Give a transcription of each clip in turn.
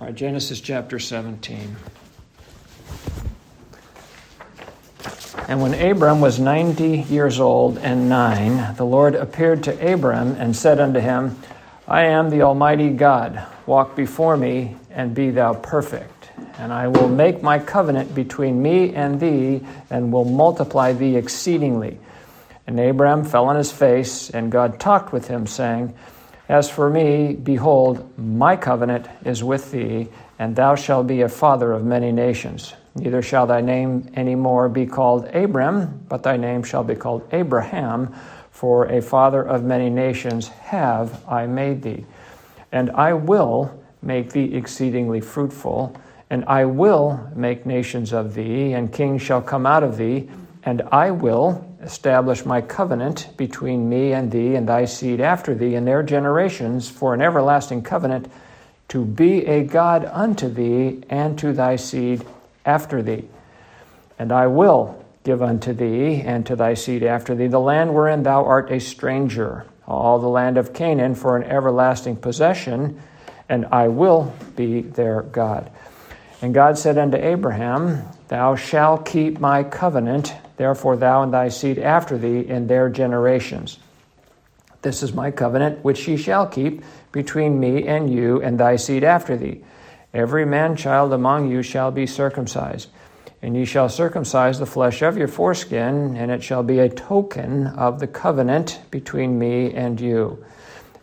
All right, Genesis chapter 17. And when Abram was 90 years old and nine, the Lord appeared to Abram and said unto him, I am the Almighty God. Walk before me and be thou perfect. And I will make my covenant between me and thee, and will multiply thee exceedingly. And Abram fell on his face, and God talked with him, saying, as for me, behold, my covenant is with thee, and thou shalt be a father of many nations. Neither shall thy name any more be called Abram, but thy name shall be called Abraham, for a father of many nations have I made thee. And I will make thee exceedingly fruitful, and I will make nations of thee, and kings shall come out of thee, and I will establish my covenant between me and thee and thy seed after thee and their generations for an everlasting covenant to be a God unto thee and to thy seed after thee. And I will give unto thee and to thy seed after thee the land wherein thou art a stranger, all the land of Canaan for an everlasting possession, and I will be their God. And God said unto Abraham, Thou shalt keep my covenant Therefore, thou and thy seed after thee in their generations. This is my covenant which ye shall keep between me and you and thy seed after thee. Every man child among you shall be circumcised. And ye shall circumcise the flesh of your foreskin, and it shall be a token of the covenant between me and you.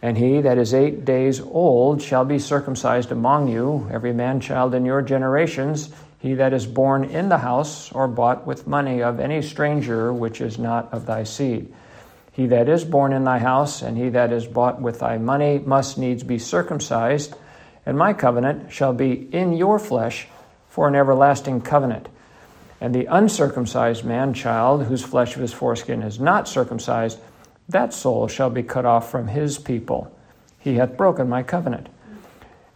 And he that is eight days old shall be circumcised among you, every man child in your generations he that is born in the house or bought with money of any stranger which is not of thy seed. He that is born in thy house and he that is bought with thy money must needs be circumcised, and my covenant shall be in your flesh for an everlasting covenant. And the uncircumcised man child, whose flesh of his foreskin is not circumcised, that soul shall be cut off from his people. He hath broken my covenant.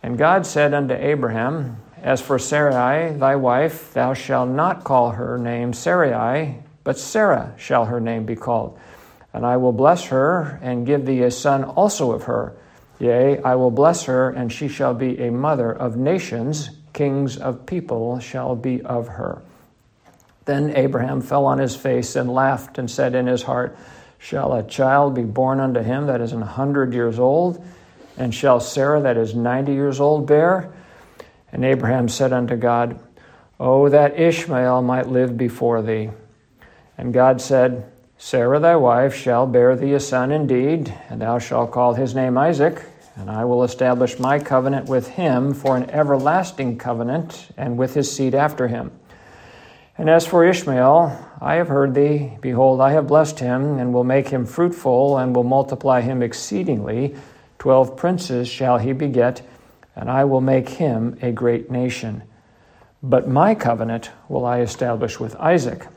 And God said unto Abraham, as for Sarai, thy wife, thou shalt not call her name Sarai, but Sarah shall her name be called. And I will bless her, and give thee a son also of her. Yea, I will bless her, and she shall be a mother of nations, kings of people shall be of her. Then Abraham fell on his face and laughed, and said in his heart, Shall a child be born unto him that is an hundred years old? And shall Sarah that is ninety years old bear? And Abraham said unto God, Oh, that Ishmael might live before thee. And God said, Sarah thy wife shall bear thee a son indeed, and thou shalt call his name Isaac, and I will establish my covenant with him for an everlasting covenant, and with his seed after him. And as for Ishmael, I have heard thee. Behold, I have blessed him, and will make him fruitful, and will multiply him exceedingly. Twelve princes shall he beget and I will make him a great nation. But my covenant will I establish with Isaac,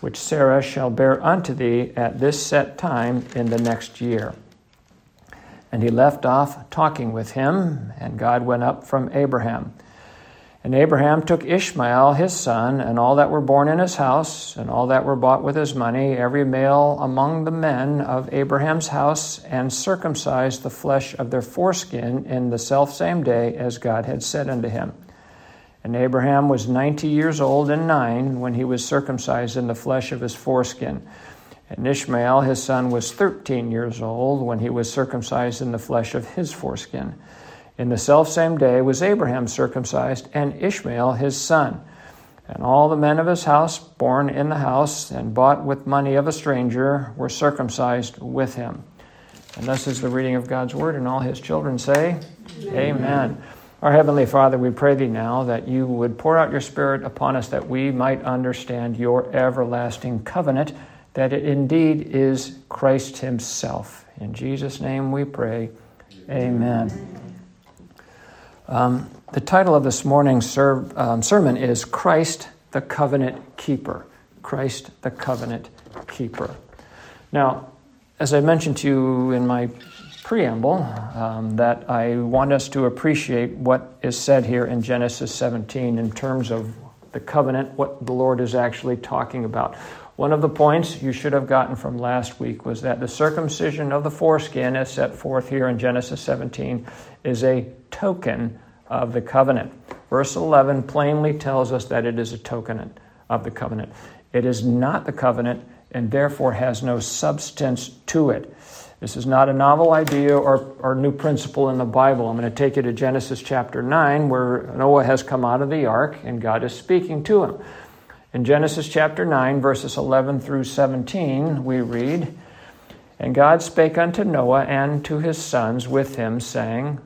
which Sarah shall bear unto thee at this set time in the next year. And he left off talking with him, and God went up from Abraham. And Abraham took Ishmael his son, and all that were born in his house, and all that were bought with his money, every male among the men of Abraham's house, and circumcised the flesh of their foreskin in the selfsame day as God had said unto him. And Abraham was ninety years old and nine when he was circumcised in the flesh of his foreskin. And Ishmael his son was thirteen years old when he was circumcised in the flesh of his foreskin. In the selfsame day was Abraham circumcised, and Ishmael his son. And all the men of his house, born in the house and bought with money of a stranger, were circumcised with him. And thus is the reading of God's word, and all his children say, Amen. Amen. Our Heavenly Father, we pray thee now that you would pour out your Spirit upon us that we might understand your everlasting covenant, that it indeed is Christ Himself. In Jesus' name we pray. Amen. Amen. Um, the title of this morning's ser- um, sermon is Christ the Covenant Keeper. Christ the Covenant Keeper. Now, as I mentioned to you in my preamble, um, that I want us to appreciate what is said here in Genesis 17 in terms of the covenant, what the Lord is actually talking about. One of the points you should have gotten from last week was that the circumcision of the foreskin, as set forth here in Genesis 17, is a token of the covenant. Verse 11 plainly tells us that it is a token of the covenant. It is not the covenant and therefore has no substance to it. This is not a novel idea or, or new principle in the Bible. I'm going to take you to Genesis chapter 9, where Noah has come out of the ark and God is speaking to him. In Genesis chapter 9, verses 11 through 17, we read, And God spake unto Noah and to his sons with him, saying,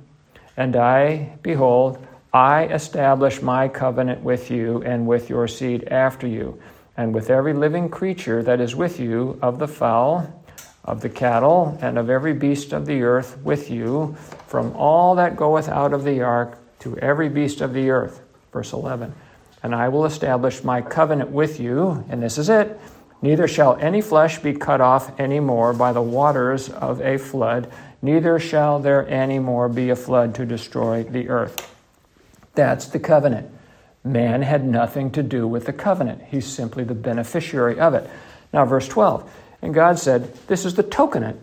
And I, behold, I establish my covenant with you and with your seed after you, and with every living creature that is with you of the fowl, of the cattle, and of every beast of the earth with you, from all that goeth out of the ark to every beast of the earth. Verse 11 and I will establish my covenant with you, and this is it. Neither shall any flesh be cut off any more by the waters of a flood, neither shall there any more be a flood to destroy the earth. That's the covenant. Man had nothing to do with the covenant, he's simply the beneficiary of it. Now, verse 12. And God said, This is the token.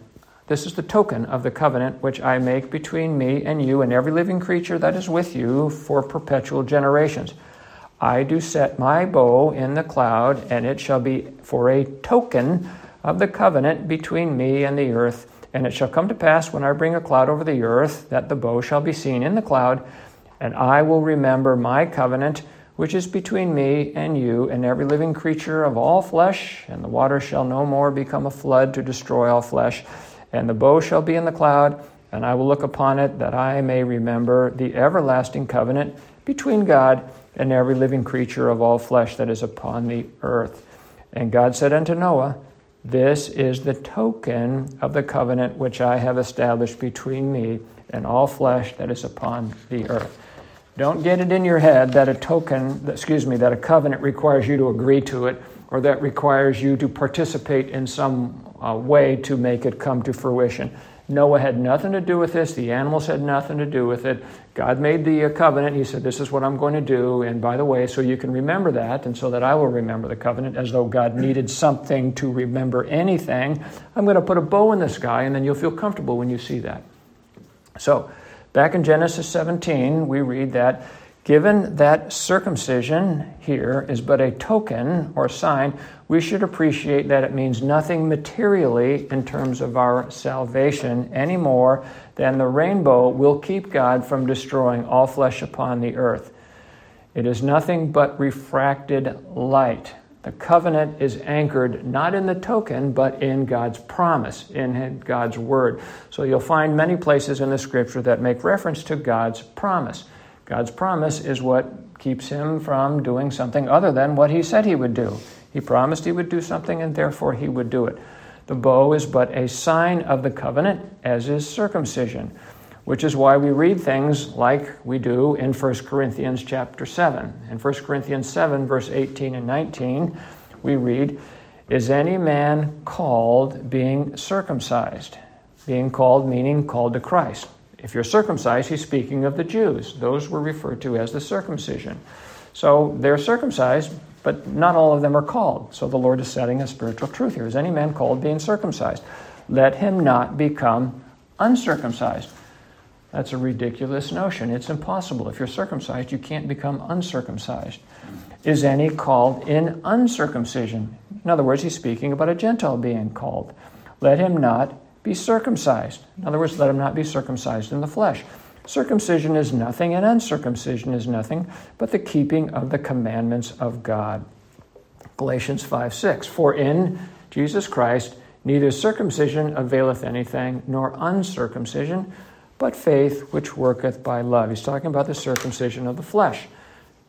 This is the token of the covenant which I make between me and you and every living creature that is with you for perpetual generations. I do set my bow in the cloud, and it shall be for a token of the covenant between me and the earth. And it shall come to pass when I bring a cloud over the earth that the bow shall be seen in the cloud, and I will remember my covenant which is between me and you and every living creature of all flesh, and the water shall no more become a flood to destroy all flesh. And the bow shall be in the cloud, and I will look upon it that I may remember the everlasting covenant between God and every living creature of all flesh that is upon the earth. And God said unto Noah, This is the token of the covenant which I have established between me and all flesh that is upon the earth. Don't get it in your head that a token, excuse me, that a covenant requires you to agree to it or that requires you to participate in some uh, way to make it come to fruition. Noah had nothing to do with this. The animals had nothing to do with it. God made the uh, covenant. He said, This is what I'm going to do. And by the way, so you can remember that, and so that I will remember the covenant, as though God needed something to remember anything, I'm going to put a bow in the sky, and then you'll feel comfortable when you see that. So, back in Genesis 17, we read that Given that circumcision here is but a token or sign, we should appreciate that it means nothing materially in terms of our salvation any more than the rainbow will keep God from destroying all flesh upon the earth. It is nothing but refracted light. The covenant is anchored not in the token, but in God's promise, in God's word. So you'll find many places in the scripture that make reference to God's promise. God's promise is what keeps him from doing something other than what he said he would do. He promised he would do something, and therefore he would do it. The bow is but a sign of the covenant, as is circumcision, which is why we read things like we do in 1 Corinthians chapter 7. In 1 Corinthians 7, verse 18 and 19, we read, Is any man called being circumcised? Being called meaning called to Christ. If you're circumcised, he's speaking of the Jews. Those were referred to as the circumcision. So they're circumcised, but not all of them are called. So the Lord is setting a spiritual truth here. Is any man called being circumcised? Let him not become uncircumcised. That's a ridiculous notion. It's impossible. If you're circumcised, you can't become uncircumcised. Is any called in uncircumcision? In other words, he's speaking about a Gentile being called. Let him not be circumcised. In other words, let him not be circumcised in the flesh. Circumcision is nothing, and uncircumcision is nothing but the keeping of the commandments of God. Galatians 5 6. For in Jesus Christ neither circumcision availeth anything, nor uncircumcision, but faith which worketh by love. He's talking about the circumcision of the flesh.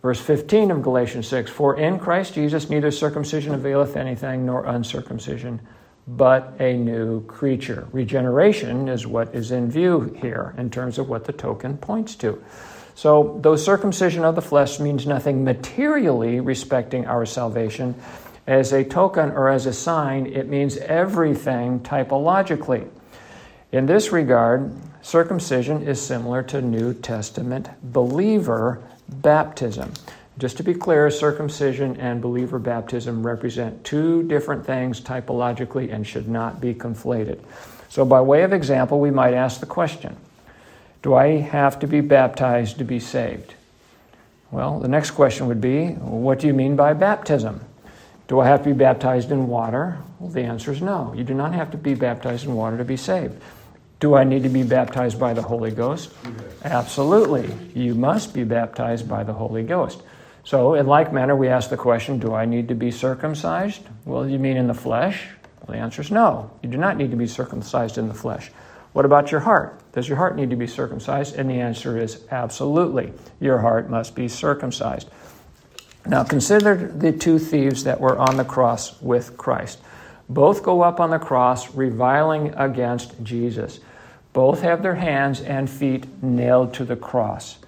Verse 15 of Galatians 6 For in Christ Jesus neither circumcision availeth anything, nor uncircumcision but a new creature. Regeneration is what is in view here in terms of what the token points to. So, though circumcision of the flesh means nothing materially respecting our salvation, as a token or as a sign, it means everything typologically. In this regard, circumcision is similar to New Testament believer baptism. Just to be clear, circumcision and believer baptism represent two different things typologically and should not be conflated. So, by way of example, we might ask the question Do I have to be baptized to be saved? Well, the next question would be what do you mean by baptism? Do I have to be baptized in water? Well, the answer is no. You do not have to be baptized in water to be saved. Do I need to be baptized by the Holy Ghost? Absolutely. You must be baptized by the Holy Ghost. So, in like manner, we ask the question Do I need to be circumcised? Well, you mean in the flesh? Well, the answer is no. You do not need to be circumcised in the flesh. What about your heart? Does your heart need to be circumcised? And the answer is absolutely. Your heart must be circumcised. Now, consider the two thieves that were on the cross with Christ. Both go up on the cross reviling against Jesus. Both have their hands and feet nailed to the cross.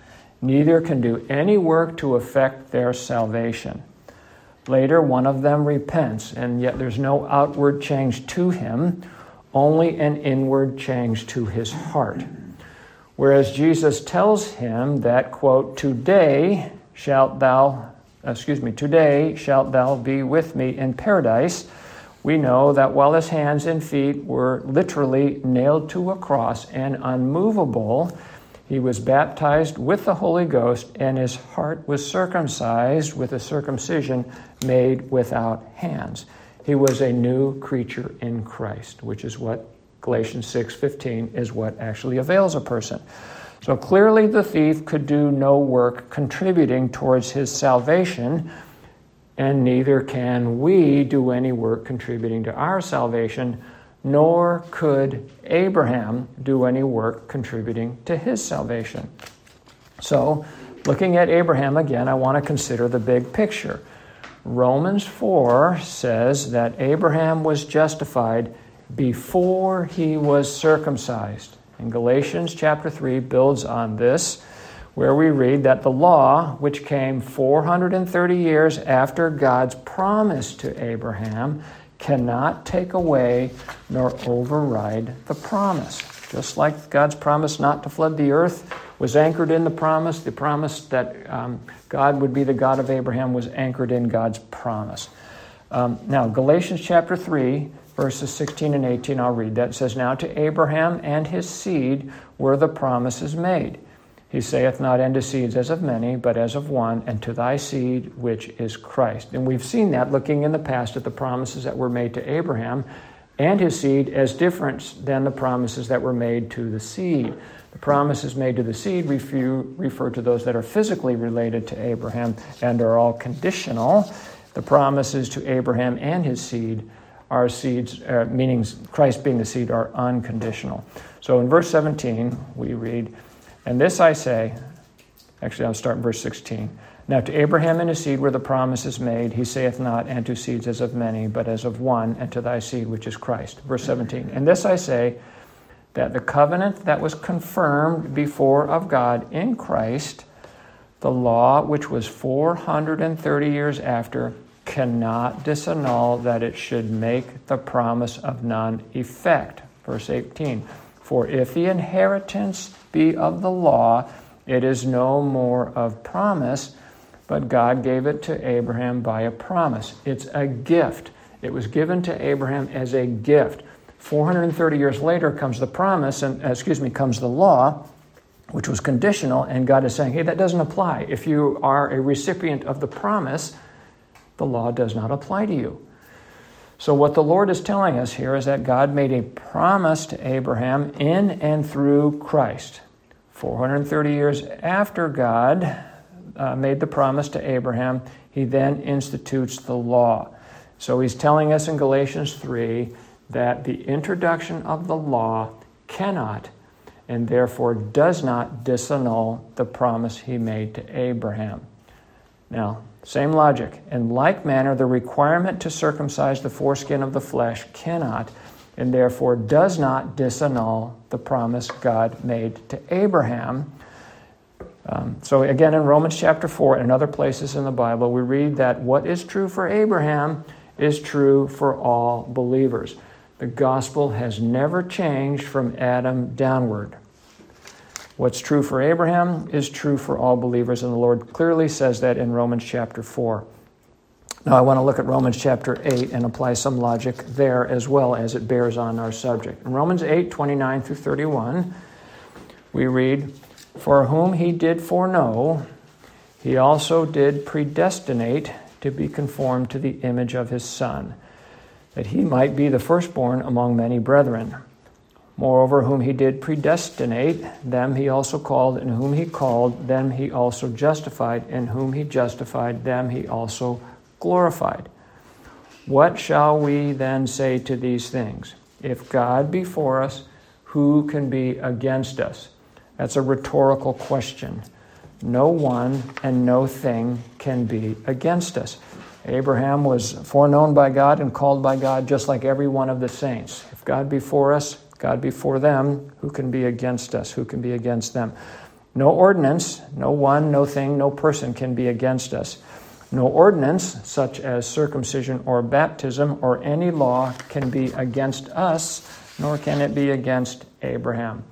Neither can do any work to effect their salvation. Later, one of them repents, and yet there's no outward change to him, only an inward change to his heart. Whereas Jesus tells him that, quote, today shalt thou, excuse me, today shalt thou be with me in paradise we know that while his hands and feet were literally nailed to a cross and unmovable, he was baptized with the Holy Ghost, and his heart was circumcised with a circumcision made without hands. He was a new creature in Christ, which is what Galatians 6:15 is what actually avails a person. So clearly the thief could do no work contributing towards his salvation, and neither can we do any work contributing to our salvation, nor could Abraham do any work contributing to his salvation. So, looking at Abraham again, I want to consider the big picture. Romans 4 says that Abraham was justified before he was circumcised. And Galatians chapter 3 builds on this where we read that the law, which came 430 years after God's promise to Abraham, cannot take away nor override the promise. Just like God's promise not to flood the earth was anchored in the promise, the promise that um, God would be the God of Abraham was anchored in God's promise. Um, now, Galatians chapter 3, verses 16 and 18, I'll read that. It says, Now to Abraham and his seed were the promises made. He saith not unto seeds as of many, but as of one, and to thy seed, which is Christ. And we've seen that looking in the past at the promises that were made to Abraham and his seed as different than the promises that were made to the seed. The promises made to the seed refer, refer to those that are physically related to Abraham and are all conditional. The promises to Abraham and his seed are seeds, uh, meaning Christ being the seed, are unconditional. So in verse 17, we read, and this I say, actually, I'll start in verse 16. Now to Abraham and his seed were the promises made. He saith not, and to seeds as of many, but as of one, and to thy seed, which is Christ. Verse 17. And this I say, that the covenant that was confirmed before of God in Christ, the law which was 430 years after, cannot disannul that it should make the promise of none effect. Verse 18. For if the inheritance be of the law, it is no more of promise, but God gave it to Abraham by a promise. It's a gift. It was given to Abraham as a gift. 430 years later comes the promise, and uh, excuse me, comes the law, which was conditional, and God is saying, hey, that doesn't apply. If you are a recipient of the promise, the law does not apply to you. So, what the Lord is telling us here is that God made a promise to Abraham in and through Christ. 430 years after God uh, made the promise to Abraham, he then institutes the law. So, he's telling us in Galatians 3 that the introduction of the law cannot and therefore does not disannul the promise he made to Abraham. Now, same logic. In like manner, the requirement to circumcise the foreskin of the flesh cannot and therefore does not disannul the promise God made to Abraham. Um, so, again, in Romans chapter 4 and other places in the Bible, we read that what is true for Abraham is true for all believers. The gospel has never changed from Adam downward. What's true for Abraham is true for all believers, and the Lord clearly says that in Romans chapter 4. Now, I want to look at Romans chapter 8 and apply some logic there as well as it bears on our subject. In Romans 8 29 through 31, we read, For whom he did foreknow, he also did predestinate to be conformed to the image of his Son, that he might be the firstborn among many brethren. Moreover, whom he did predestinate, them he also called, and whom he called, them he also justified, and whom he justified, them he also glorified. What shall we then say to these things? If God be for us, who can be against us? That's a rhetorical question. No one and no thing can be against us. Abraham was foreknown by God and called by God just like every one of the saints. If God be for us, God be for them, who can be against us? Who can be against them? No ordinance, no one, no thing, no person can be against us. No ordinance, such as circumcision or baptism or any law, can be against us, nor can it be against Abraham.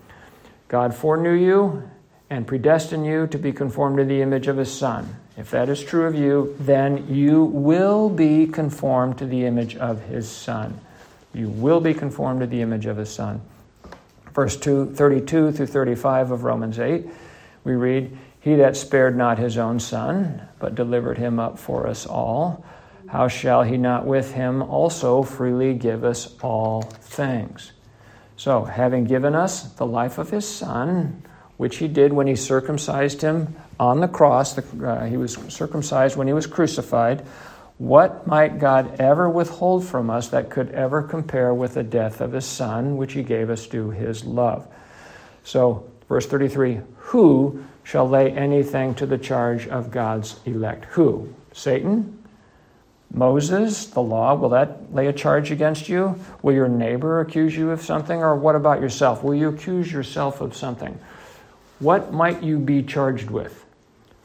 God foreknew you and predestined you to be conformed to the image of his Son. If that is true of you, then you will be conformed to the image of his Son. You will be conformed to the image of his Son. Verse 2, 32 through 35 of Romans 8, we read, He that spared not his own Son, but delivered him up for us all, how shall he not with him also freely give us all things? So, having given us the life of his Son, which he did when he circumcised him on the cross, the, uh, he was circumcised when he was crucified, what might God ever withhold from us that could ever compare with the death of his Son, which he gave us through his love? So, verse 33 Who shall lay anything to the charge of God's elect? Who? Satan? Moses, the law, will that lay a charge against you? Will your neighbor accuse you of something? Or what about yourself? Will you accuse yourself of something? What might you be charged with?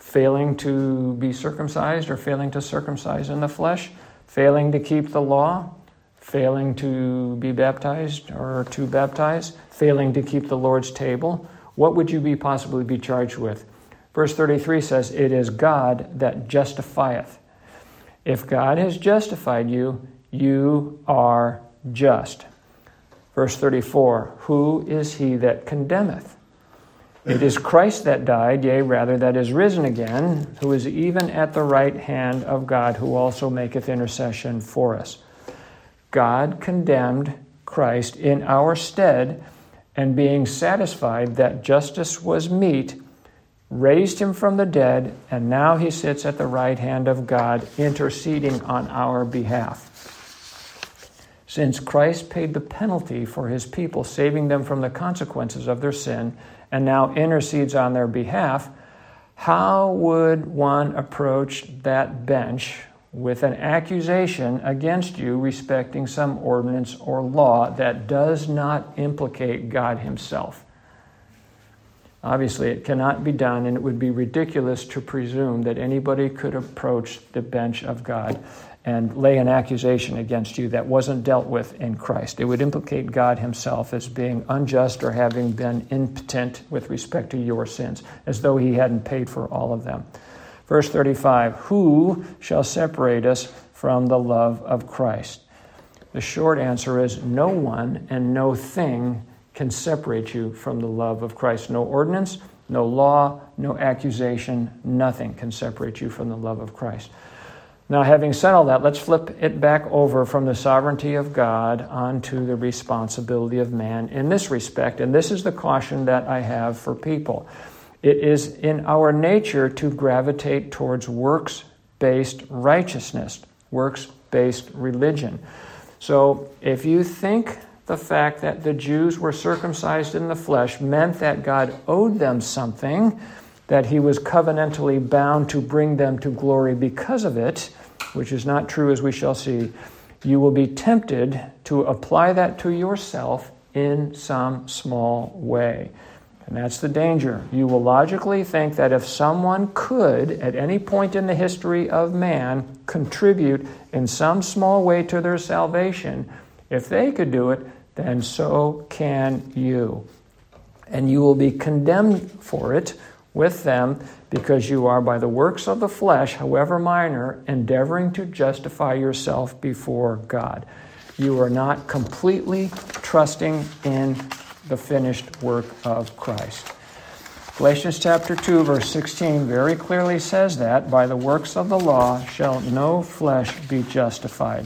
Failing to be circumcised or failing to circumcise in the flesh? Failing to keep the law? Failing to be baptized or to baptize? Failing to keep the Lord's table? What would you be possibly be charged with? Verse 33 says, It is God that justifieth. If God has justified you, you are just. Verse 34 Who is he that condemneth? It is Christ that died, yea, rather, that is risen again, who is even at the right hand of God, who also maketh intercession for us. God condemned Christ in our stead, and being satisfied that justice was meet, raised him from the dead, and now he sits at the right hand of God, interceding on our behalf. Since Christ paid the penalty for his people, saving them from the consequences of their sin, and now intercedes on their behalf, how would one approach that bench with an accusation against you respecting some ordinance or law that does not implicate God Himself? Obviously, it cannot be done, and it would be ridiculous to presume that anybody could approach the bench of God and lay an accusation against you that wasn't dealt with in Christ. It would implicate God Himself as being unjust or having been impotent with respect to your sins, as though He hadn't paid for all of them. Verse 35 Who shall separate us from the love of Christ? The short answer is no one and no thing can separate you from the love of Christ. No ordinance, no law, no accusation, nothing can separate you from the love of Christ. Now, having said all that, let's flip it back over from the sovereignty of God onto the responsibility of man in this respect. And this is the caution that I have for people. It is in our nature to gravitate towards works based righteousness, works based religion. So if you think the fact that the Jews were circumcised in the flesh meant that God owed them something, that he was covenantally bound to bring them to glory because of it, which is not true as we shall see, you will be tempted to apply that to yourself in some small way. And that's the danger. You will logically think that if someone could, at any point in the history of man, contribute in some small way to their salvation, if they could do it, then so can you. And you will be condemned for it with them because you are, by the works of the flesh, however minor, endeavoring to justify yourself before God. You are not completely trusting in the finished work of Christ. Galatians chapter 2, verse 16 very clearly says that by the works of the law shall no flesh be justified,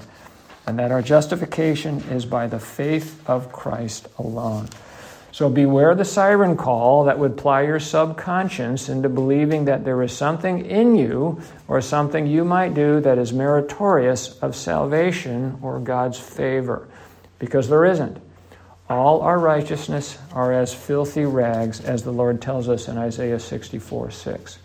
and that our justification is by the faith of Christ alone. So beware the siren call that would ply your subconscious into believing that there is something in you or something you might do that is meritorious of salvation or God's favor, because there isn't. All our righteousness are as filthy rags, as the Lord tells us in Isaiah 64 6.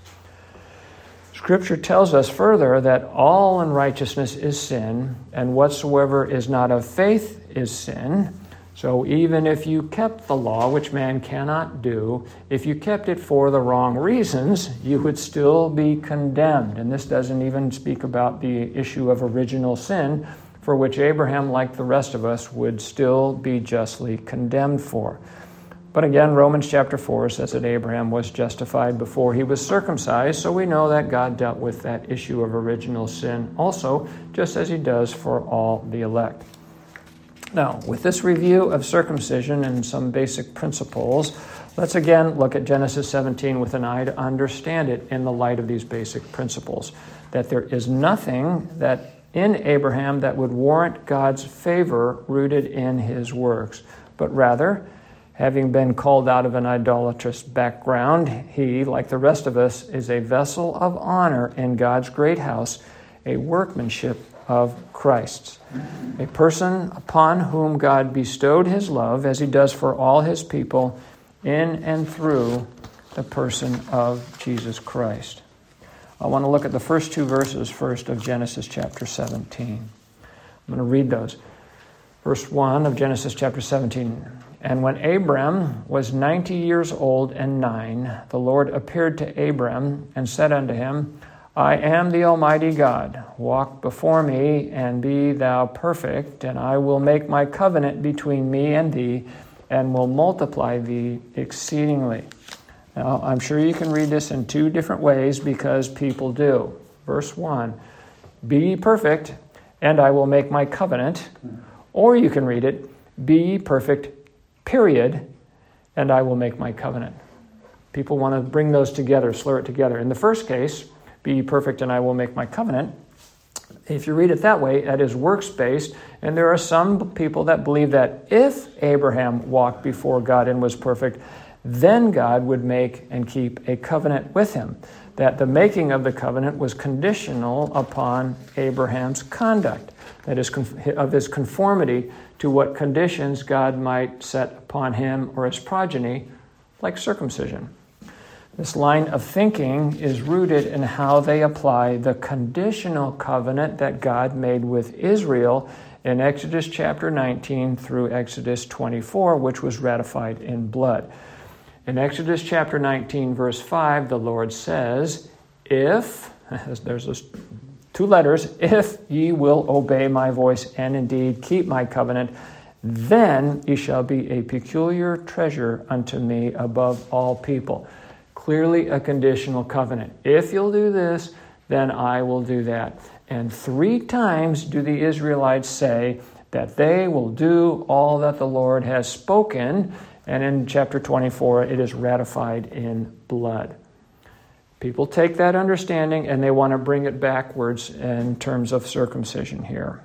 Scripture tells us further that all unrighteousness is sin, and whatsoever is not of faith is sin. So even if you kept the law, which man cannot do, if you kept it for the wrong reasons, you would still be condemned. And this doesn't even speak about the issue of original sin, for which Abraham, like the rest of us, would still be justly condemned for. But again, Romans chapter 4 says that Abraham was justified before he was circumcised, so we know that God dealt with that issue of original sin also, just as he does for all the elect. Now, with this review of circumcision and some basic principles, let's again look at Genesis 17 with an eye to understand it in the light of these basic principles. That there is nothing that in Abraham that would warrant God's favor rooted in his works, but rather, having been called out of an idolatrous background, he, like the rest of us, is a vessel of honor in God's great house, a workmanship of Christ's. A person upon whom God bestowed his love, as he does for all his people, in and through the person of Jesus Christ. I want to look at the first two verses first of Genesis chapter 17. I'm going to read those. Verse 1 of Genesis chapter 17. And when Abram was 90 years old and nine, the Lord appeared to Abram and said unto him, I am the Almighty God. Walk before me and be thou perfect, and I will make my covenant between me and thee, and will multiply thee exceedingly. Now, I'm sure you can read this in two different ways because people do. Verse 1 Be perfect, and I will make my covenant. Or you can read it Be perfect, period, and I will make my covenant. People want to bring those together, slur it together. In the first case, Be perfect, and I will make my covenant. If you read it that way, that is works based, and there are some people that believe that if Abraham walked before God and was perfect, then God would make and keep a covenant with him. That the making of the covenant was conditional upon Abraham's conduct, that is, of his conformity to what conditions God might set upon him or his progeny, like circumcision. This line of thinking is rooted in how they apply the conditional covenant that God made with Israel in Exodus chapter 19 through Exodus 24, which was ratified in blood. In Exodus chapter 19, verse 5, the Lord says, If, there's two letters, if ye will obey my voice and indeed keep my covenant, then ye shall be a peculiar treasure unto me above all people. Clearly a conditional covenant. If you'll do this, then I will do that. And three times do the Israelites say that they will do all that the Lord has spoken and in chapter 24, it is ratified in blood. People take that understanding and they want to bring it backwards in terms of circumcision here.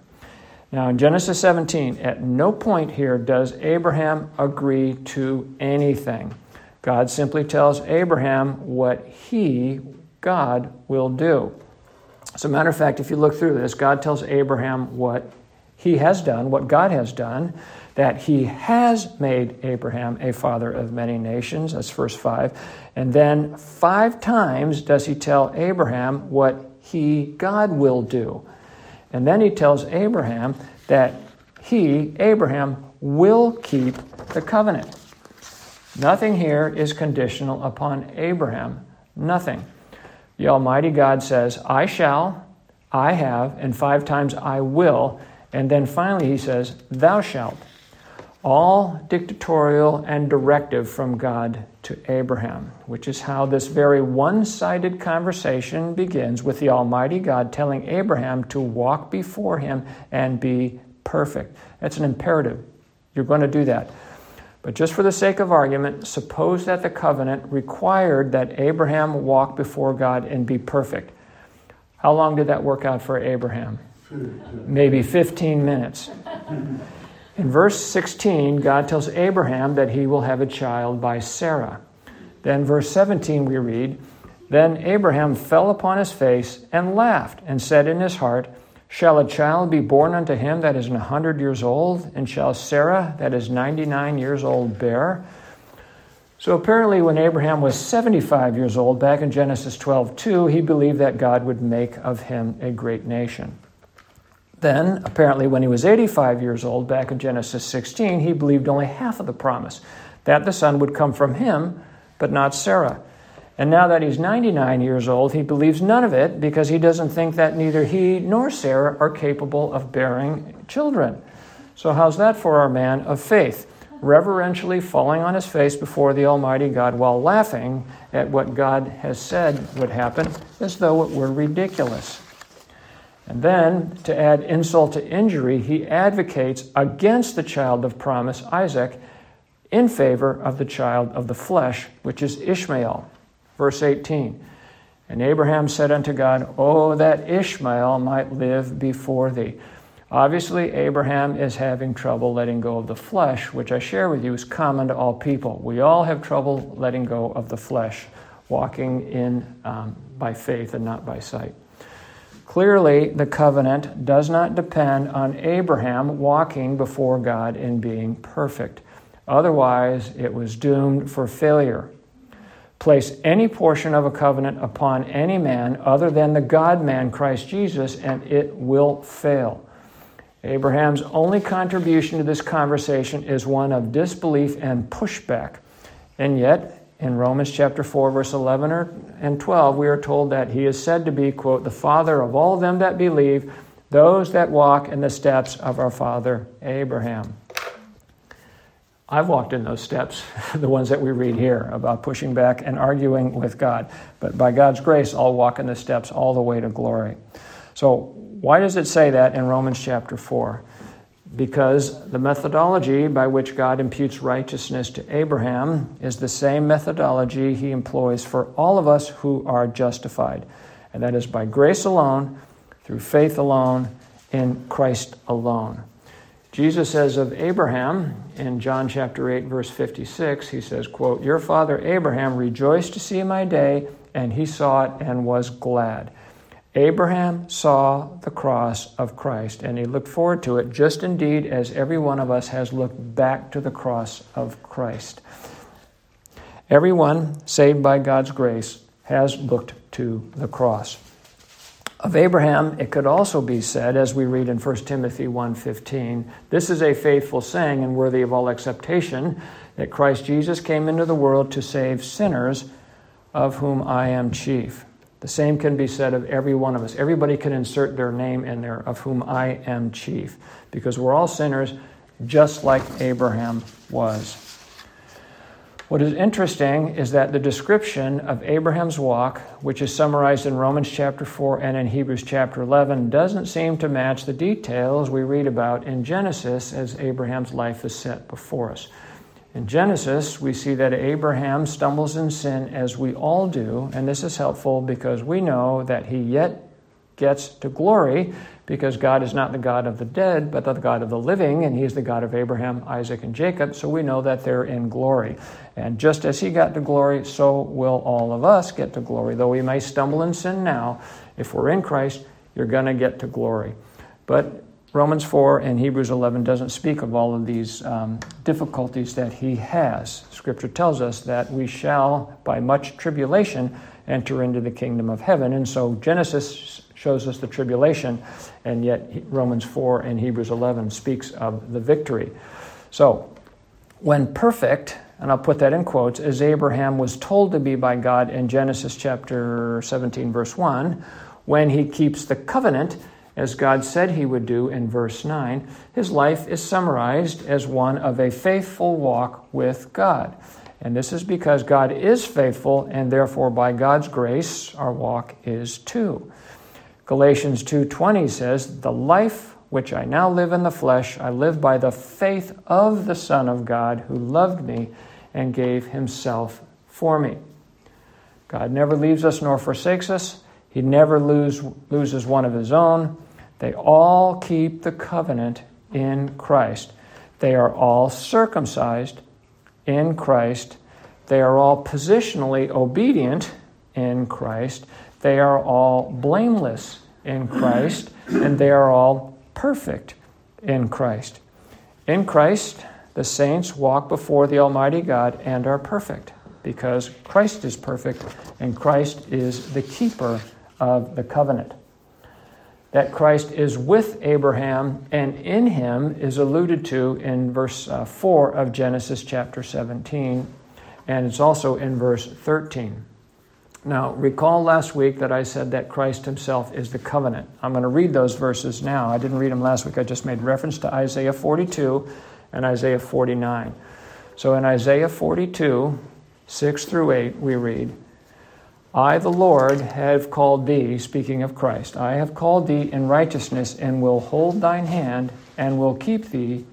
Now, in Genesis 17, at no point here does Abraham agree to anything. God simply tells Abraham what he, God, will do. As a matter of fact, if you look through this, God tells Abraham what he has done, what God has done that he has made Abraham a father of many nations. That's verse 5. And then five times does he tell Abraham what he, God, will do. And then he tells Abraham that he, Abraham, will keep the covenant. Nothing here is conditional upon Abraham. Nothing. The Almighty God says, I shall, I have, and five times I will. And then finally he says, Thou shalt all dictatorial and directive from God to Abraham, which is how this very one sided conversation begins with the Almighty God telling Abraham to walk before him and be perfect. That's an imperative. You're going to do that. But just for the sake of argument, suppose that the covenant required that Abraham walk before God and be perfect. How long did that work out for Abraham? Maybe 15 minutes. In verse 16, God tells Abraham that he will have a child by Sarah. Then, verse 17, we read, Then Abraham fell upon his face and laughed, and said in his heart, Shall a child be born unto him that is an hundred years old? And shall Sarah, that is 99 years old, bear? So apparently, when Abraham was 75 years old, back in Genesis 12 2, he believed that God would make of him a great nation. Then, apparently, when he was 85 years old, back in Genesis 16, he believed only half of the promise that the son would come from him, but not Sarah. And now that he's 99 years old, he believes none of it because he doesn't think that neither he nor Sarah are capable of bearing children. So, how's that for our man of faith? Reverentially falling on his face before the Almighty God while laughing at what God has said would happen as though it were ridiculous. And then, to add insult to injury, he advocates against the child of promise, Isaac, in favor of the child of the flesh, which is Ishmael. Verse 18 And Abraham said unto God, Oh, that Ishmael might live before thee. Obviously, Abraham is having trouble letting go of the flesh, which I share with you is common to all people. We all have trouble letting go of the flesh, walking in um, by faith and not by sight. Clearly, the covenant does not depend on Abraham walking before God and being perfect. Otherwise, it was doomed for failure. Place any portion of a covenant upon any man other than the God man, Christ Jesus, and it will fail. Abraham's only contribution to this conversation is one of disbelief and pushback. And yet, in Romans chapter 4, verse 11 and 12, we are told that he is said to be, quote, the father of all them that believe, those that walk in the steps of our father Abraham. I've walked in those steps, the ones that we read here about pushing back and arguing with God. But by God's grace, I'll walk in the steps all the way to glory. So, why does it say that in Romans chapter 4? Because the methodology by which God imputes righteousness to Abraham is the same methodology he employs for all of us who are justified. And that is by grace alone, through faith alone, in Christ alone. Jesus says of Abraham in John chapter 8 verse 56, he says, quote, "Your father Abraham rejoiced to see my day, and he saw it and was glad." Abraham saw the cross of Christ and he looked forward to it, just indeed as every one of us has looked back to the cross of Christ. Everyone saved by God's grace has looked to the cross. Of Abraham, it could also be said, as we read in 1 Timothy 1:15, this is a faithful saying and worthy of all acceptation, that Christ Jesus came into the world to save sinners, of whom I am chief. The same can be said of every one of us. Everybody can insert their name in there, of whom I am chief, because we're all sinners just like Abraham was. What is interesting is that the description of Abraham's walk, which is summarized in Romans chapter 4 and in Hebrews chapter 11, doesn't seem to match the details we read about in Genesis as Abraham's life is set before us. In Genesis, we see that Abraham stumbles in sin as we all do, and this is helpful because we know that he yet gets to glory because God is not the God of the dead, but the God of the living, and He is the God of Abraham, Isaac, and Jacob. So we know that they're in glory. And just as He got to glory, so will all of us get to glory. Though we may stumble in sin now, if we're in Christ, you're going to get to glory. But Romans 4 and Hebrews 11 doesn't speak of all of these um, difficulties that he has. Scripture tells us that we shall, by much tribulation, enter into the kingdom of heaven. And so Genesis shows us the tribulation, and yet Romans 4 and Hebrews 11 speaks of the victory. So, when perfect, and I'll put that in quotes, as Abraham was told to be by God in Genesis chapter 17, verse 1, when he keeps the covenant, as God said he would do in verse 9, his life is summarized as one of a faithful walk with God. And this is because God is faithful, and therefore, by God's grace, our walk is too. Galatians 2:20 says, "The life which I now live in the flesh, I live by the faith of the Son of God who loved me and gave himself for me. God never leaves us nor forsakes us. He never lose, loses one of his own. They all keep the covenant in Christ. They are all circumcised in Christ. They are all positionally obedient in Christ. They are all blameless in Christ. And they are all perfect in Christ. In Christ, the saints walk before the Almighty God and are perfect because Christ is perfect and Christ is the keeper of the covenant. That Christ is with Abraham and in him is alluded to in verse uh, 4 of Genesis chapter 17, and it's also in verse 13. Now, recall last week that I said that Christ himself is the covenant. I'm going to read those verses now. I didn't read them last week, I just made reference to Isaiah 42 and Isaiah 49. So in Isaiah 42, 6 through 8, we read, I, the Lord, have called thee, speaking of Christ, I have called thee in righteousness, and will hold thine hand, and will keep thee,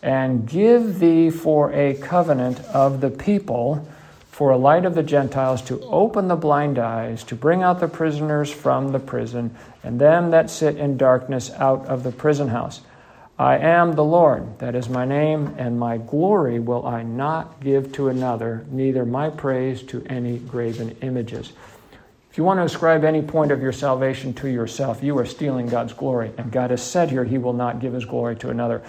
and give thee for a covenant of the people, for a light of the Gentiles, to open the blind eyes, to bring out the prisoners from the prison, and them that sit in darkness out of the prison house I am the Lord, that is my name, and my glory will I not give to another, neither my praise to any graven images. If you want to ascribe any point of your salvation to yourself, you are stealing God's glory. And God has said here, He will not give His glory to another.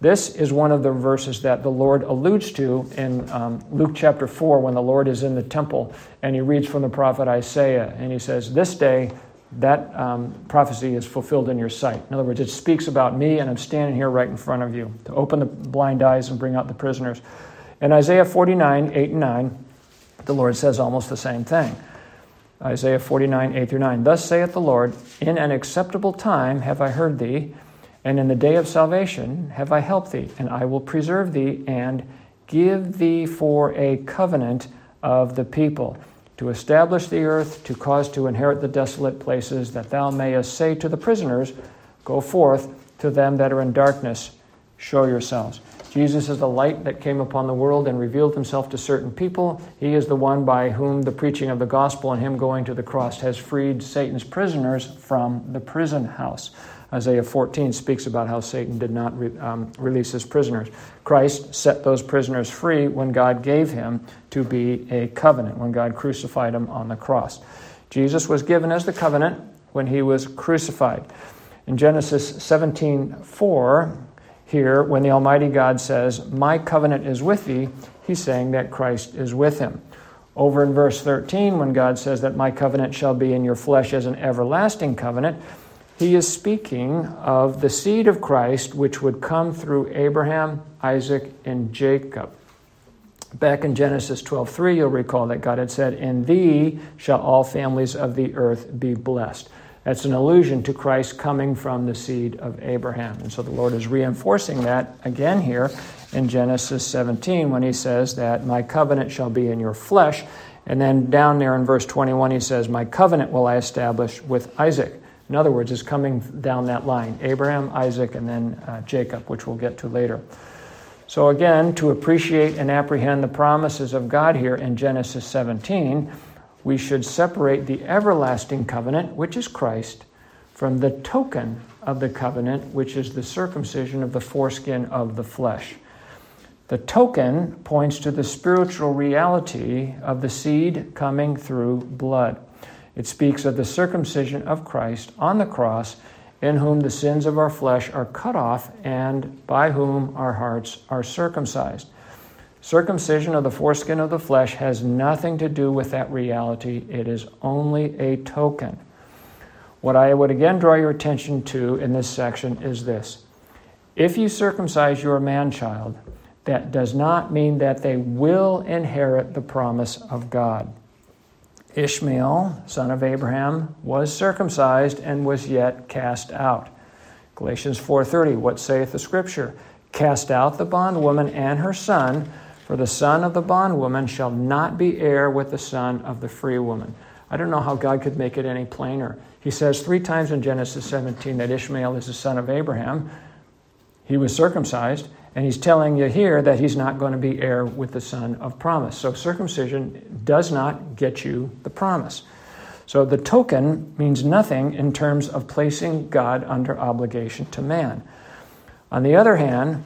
This is one of the verses that the Lord alludes to in um, Luke chapter 4 when the Lord is in the temple and he reads from the prophet Isaiah. And he says, This day that um, prophecy is fulfilled in your sight. In other words, it speaks about me, and I'm standing here right in front of you to open the blind eyes and bring out the prisoners. In Isaiah 49, 8 and 9, the Lord says almost the same thing. Isaiah 49, 8 through 9. Thus saith the Lord, In an acceptable time have I heard thee, and in the day of salvation have I helped thee, and I will preserve thee and give thee for a covenant of the people to establish the earth, to cause to inherit the desolate places, that thou mayest say to the prisoners, Go forth to them that are in darkness, show yourselves. Jesus is the light that came upon the world and revealed himself to certain people. He is the one by whom the preaching of the gospel and him going to the cross has freed Satan's prisoners from the prison house. Isaiah 14 speaks about how Satan did not re, um, release his prisoners. Christ set those prisoners free when God gave him to be a covenant, when God crucified him on the cross. Jesus was given as the covenant when he was crucified. In Genesis 17 4, here, when the Almighty God says, My covenant is with thee, he's saying that Christ is with him. Over in verse 13, when God says that my covenant shall be in your flesh as an everlasting covenant, he is speaking of the seed of Christ which would come through Abraham, Isaac, and Jacob. Back in Genesis 12:3, you'll recall that God had said, "In thee shall all families of the earth be blessed." That's an allusion to Christ coming from the seed of Abraham. And so the Lord is reinforcing that again here in Genesis 17 when he says that my covenant shall be in your flesh. And then down there in verse 21, he says, My covenant will I establish with Isaac. In other words, is coming down that line Abraham, Isaac, and then uh, Jacob, which we'll get to later. So, again, to appreciate and apprehend the promises of God here in Genesis 17, we should separate the everlasting covenant, which is Christ, from the token of the covenant, which is the circumcision of the foreskin of the flesh. The token points to the spiritual reality of the seed coming through blood. It speaks of the circumcision of Christ on the cross, in whom the sins of our flesh are cut off and by whom our hearts are circumcised. Circumcision of the foreskin of the flesh has nothing to do with that reality, it is only a token. What I would again draw your attention to in this section is this. If you circumcise your man child, that does not mean that they will inherit the promise of God. Ishmael, son of Abraham, was circumcised and was yet cast out. Galatians 4:30 What saith the scripture? Cast out the bondwoman and her son, for the son of the bondwoman shall not be heir with the son of the free woman. I don't know how God could make it any plainer. He says three times in Genesis 17 that Ishmael is the son of Abraham. He was circumcised, and he's telling you here that he's not going to be heir with the son of promise. So circumcision does not get you the promise. So the token means nothing in terms of placing God under obligation to man. On the other hand,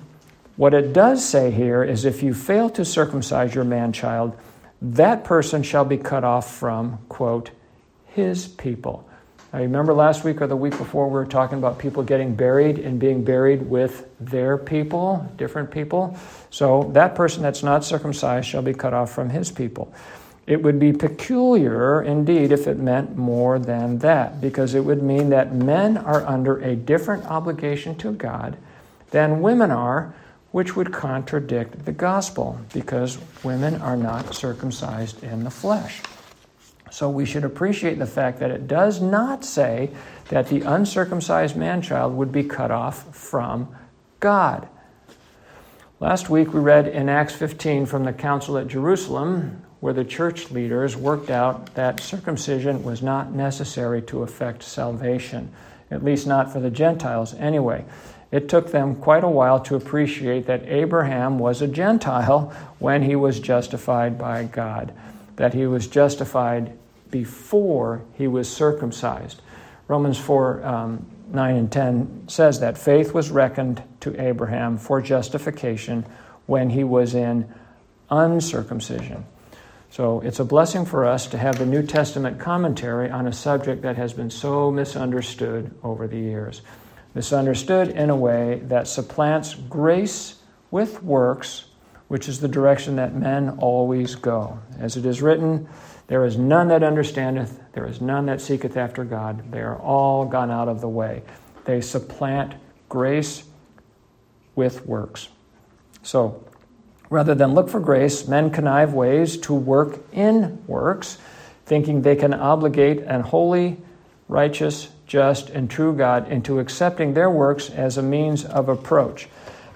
what it does say here is if you fail to circumcise your man child, that person shall be cut off from, quote, his people. Now, remember last week or the week before, we were talking about people getting buried and being buried with their people, different people. So that person that's not circumcised shall be cut off from his people. It would be peculiar indeed if it meant more than that, because it would mean that men are under a different obligation to God than women are, which would contradict the gospel, because women are not circumcised in the flesh. So we should appreciate the fact that it does not say that the uncircumcised man child would be cut off from God. Last week we read in Acts 15 from the council at Jerusalem where the church leaders worked out that circumcision was not necessary to effect salvation, at least not for the Gentiles anyway. It took them quite a while to appreciate that Abraham was a Gentile when he was justified by God, that he was justified before he was circumcised. Romans 4 um, 9 and 10 says that faith was reckoned to Abraham for justification when he was in uncircumcision. So it's a blessing for us to have the New Testament commentary on a subject that has been so misunderstood over the years. Misunderstood in a way that supplants grace with works, which is the direction that men always go. As it is written, there is none that understandeth, there is none that seeketh after God. They are all gone out of the way. They supplant grace with works. So, rather than look for grace, men connive ways to work in works, thinking they can obligate an holy, righteous, just, and true God into accepting their works as a means of approach.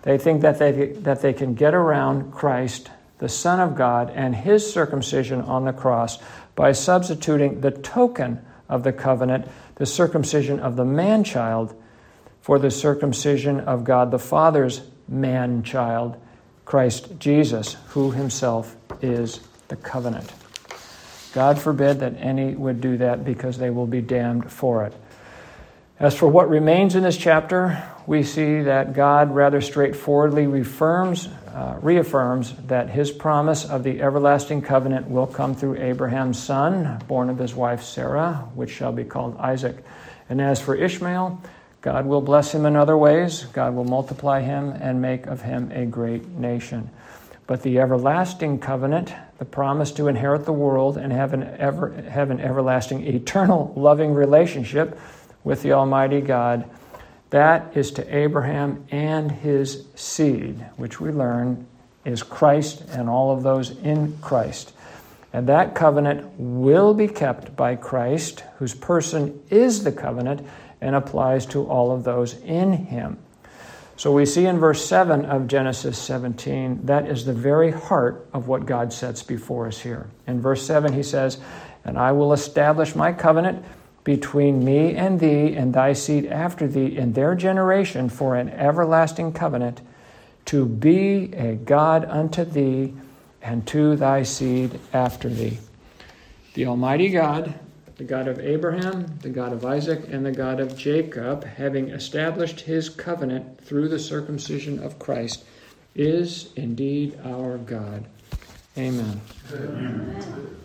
They think that they, that they can get around Christ the Son of God, and his circumcision on the cross by substituting the token of the covenant, the circumcision of the man child, for the circumcision of God the Father's man child, Christ Jesus, who himself is the covenant. God forbid that any would do that because they will be damned for it. As for what remains in this chapter, we see that God rather straightforwardly reaffirms, uh, reaffirms that his promise of the everlasting covenant will come through Abraham's son, born of his wife Sarah, which shall be called Isaac. And as for Ishmael, God will bless him in other ways. God will multiply him and make of him a great nation. But the everlasting covenant, the promise to inherit the world and have an, ever, have an everlasting, eternal, loving relationship, with the Almighty God. That is to Abraham and his seed, which we learn is Christ and all of those in Christ. And that covenant will be kept by Christ, whose person is the covenant and applies to all of those in him. So we see in verse 7 of Genesis 17, that is the very heart of what God sets before us here. In verse 7, he says, And I will establish my covenant between me and thee and thy seed after thee in their generation for an everlasting covenant, to be a God unto thee and to thy seed after thee. The Almighty God, the God of Abraham, the God of Isaac, and the God of Jacob, having established his covenant through the circumcision of Christ, is indeed our God. Amen. Amen.